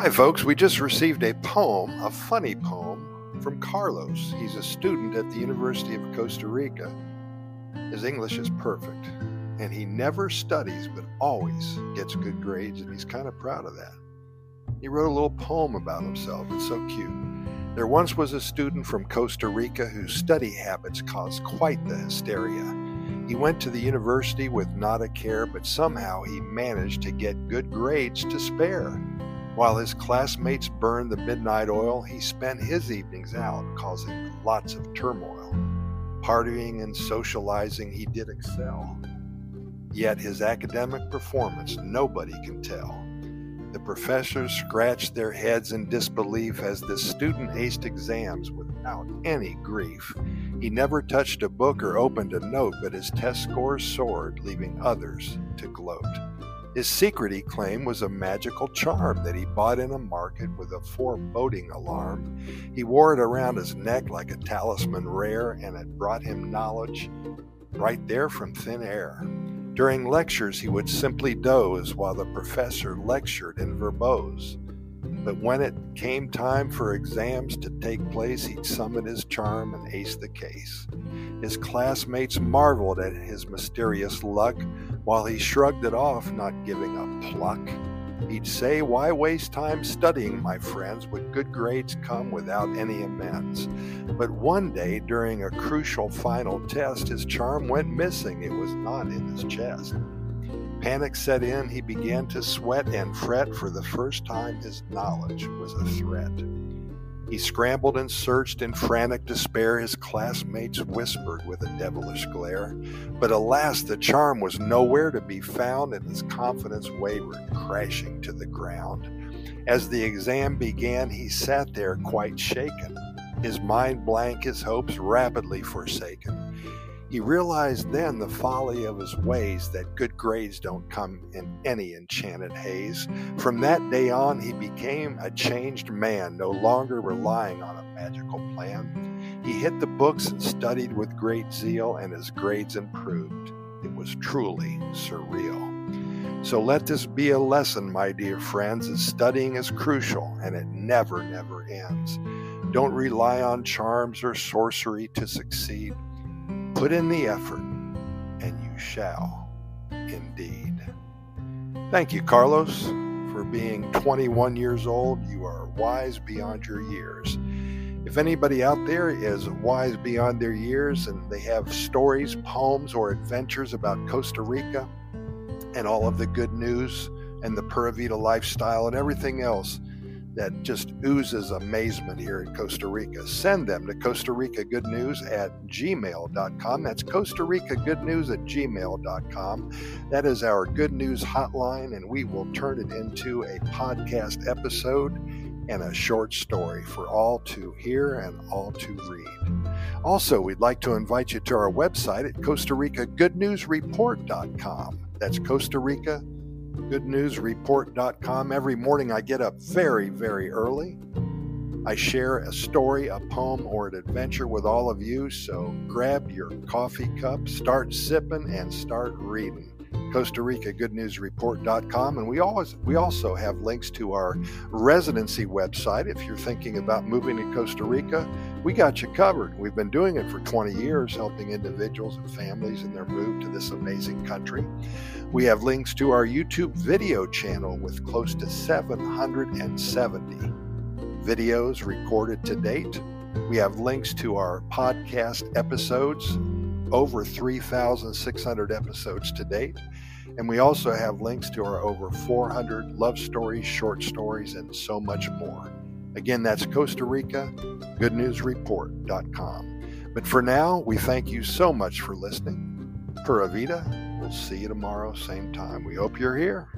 Hi, folks. We just received a poem, a funny poem, from Carlos. He's a student at the University of Costa Rica. His English is perfect, and he never studies but always gets good grades, and he's kind of proud of that. He wrote a little poem about himself. It's so cute. There once was a student from Costa Rica whose study habits caused quite the hysteria. He went to the university with not a care, but somehow he managed to get good grades to spare. While his classmates burned the midnight oil, he spent his evenings out, causing lots of turmoil. Partying and socializing, he did excel. Yet his academic performance nobody can tell. The professors scratched their heads in disbelief as the student aced exams without any grief. He never touched a book or opened a note, but his test scores soared, leaving others to gloat. His secret, he claimed, was a magical charm that he bought in a market with a foreboding alarm. He wore it around his neck like a talisman rare, and it brought him knowledge right there from thin air. During lectures, he would simply doze while the professor lectured in verbose. But when it came time for exams to take place, he'd summon his charm and ace the case. His classmates marveled at his mysterious luck, while he shrugged it off, not giving up pluck. He'd say, Why waste time studying, my friends, when good grades come without any amends? But one day, during a crucial final test, his charm went missing. It was not in his chest. Panic set in, he began to sweat and fret. For the first time, his knowledge was a threat. He scrambled and searched in frantic despair. His classmates whispered with a devilish glare. But alas, the charm was nowhere to be found, and his confidence wavered, crashing to the ground. As the exam began, he sat there quite shaken, his mind blank, his hopes rapidly forsaken. He realized then the folly of his ways that good grades don't come in any enchanted haze. From that day on, he became a changed man, no longer relying on a magical plan. He hit the books and studied with great zeal, and his grades improved. It was truly surreal. So let this be a lesson, my dear friends, that studying is crucial and it never, never ends. Don't rely on charms or sorcery to succeed. Put in the effort, and you shall indeed. Thank you, Carlos, for being 21 years old. You are wise beyond your years. If anybody out there is wise beyond their years and they have stories, poems, or adventures about Costa Rica and all of the good news and the Pura Vida lifestyle and everything else, that just oozes amazement here in Costa Rica. Send them to Costa Rica Good News at gmail.com. That's Costa Rica Good News at gmail.com. That is our good news hotline, and we will turn it into a podcast episode and a short story for all to hear and all to read. Also, we'd like to invite you to our website at Costa Rica Good News Report.com. That's Costa Rica goodnewsreport.com. Every morning I get up very, very early. I share a story, a poem, or an adventure with all of you. So grab your coffee cup, start sipping, and start reading. Costa Rica Good News Report.com. And we always we also have links to our residency website. If you're thinking about moving to Costa Rica, we got you covered. We've been doing it for 20 years, helping individuals and families in their move to this amazing country. We have links to our YouTube video channel with close to 770 videos recorded to date. We have links to our podcast episodes, over 3,600 episodes to date. And we also have links to our over 400 love stories, short stories, and so much more. Again, that's Costa Rica GoodNewsReport.com. But for now, we thank you so much for listening. Pura Vida, we'll see you tomorrow, same time. We hope you're here.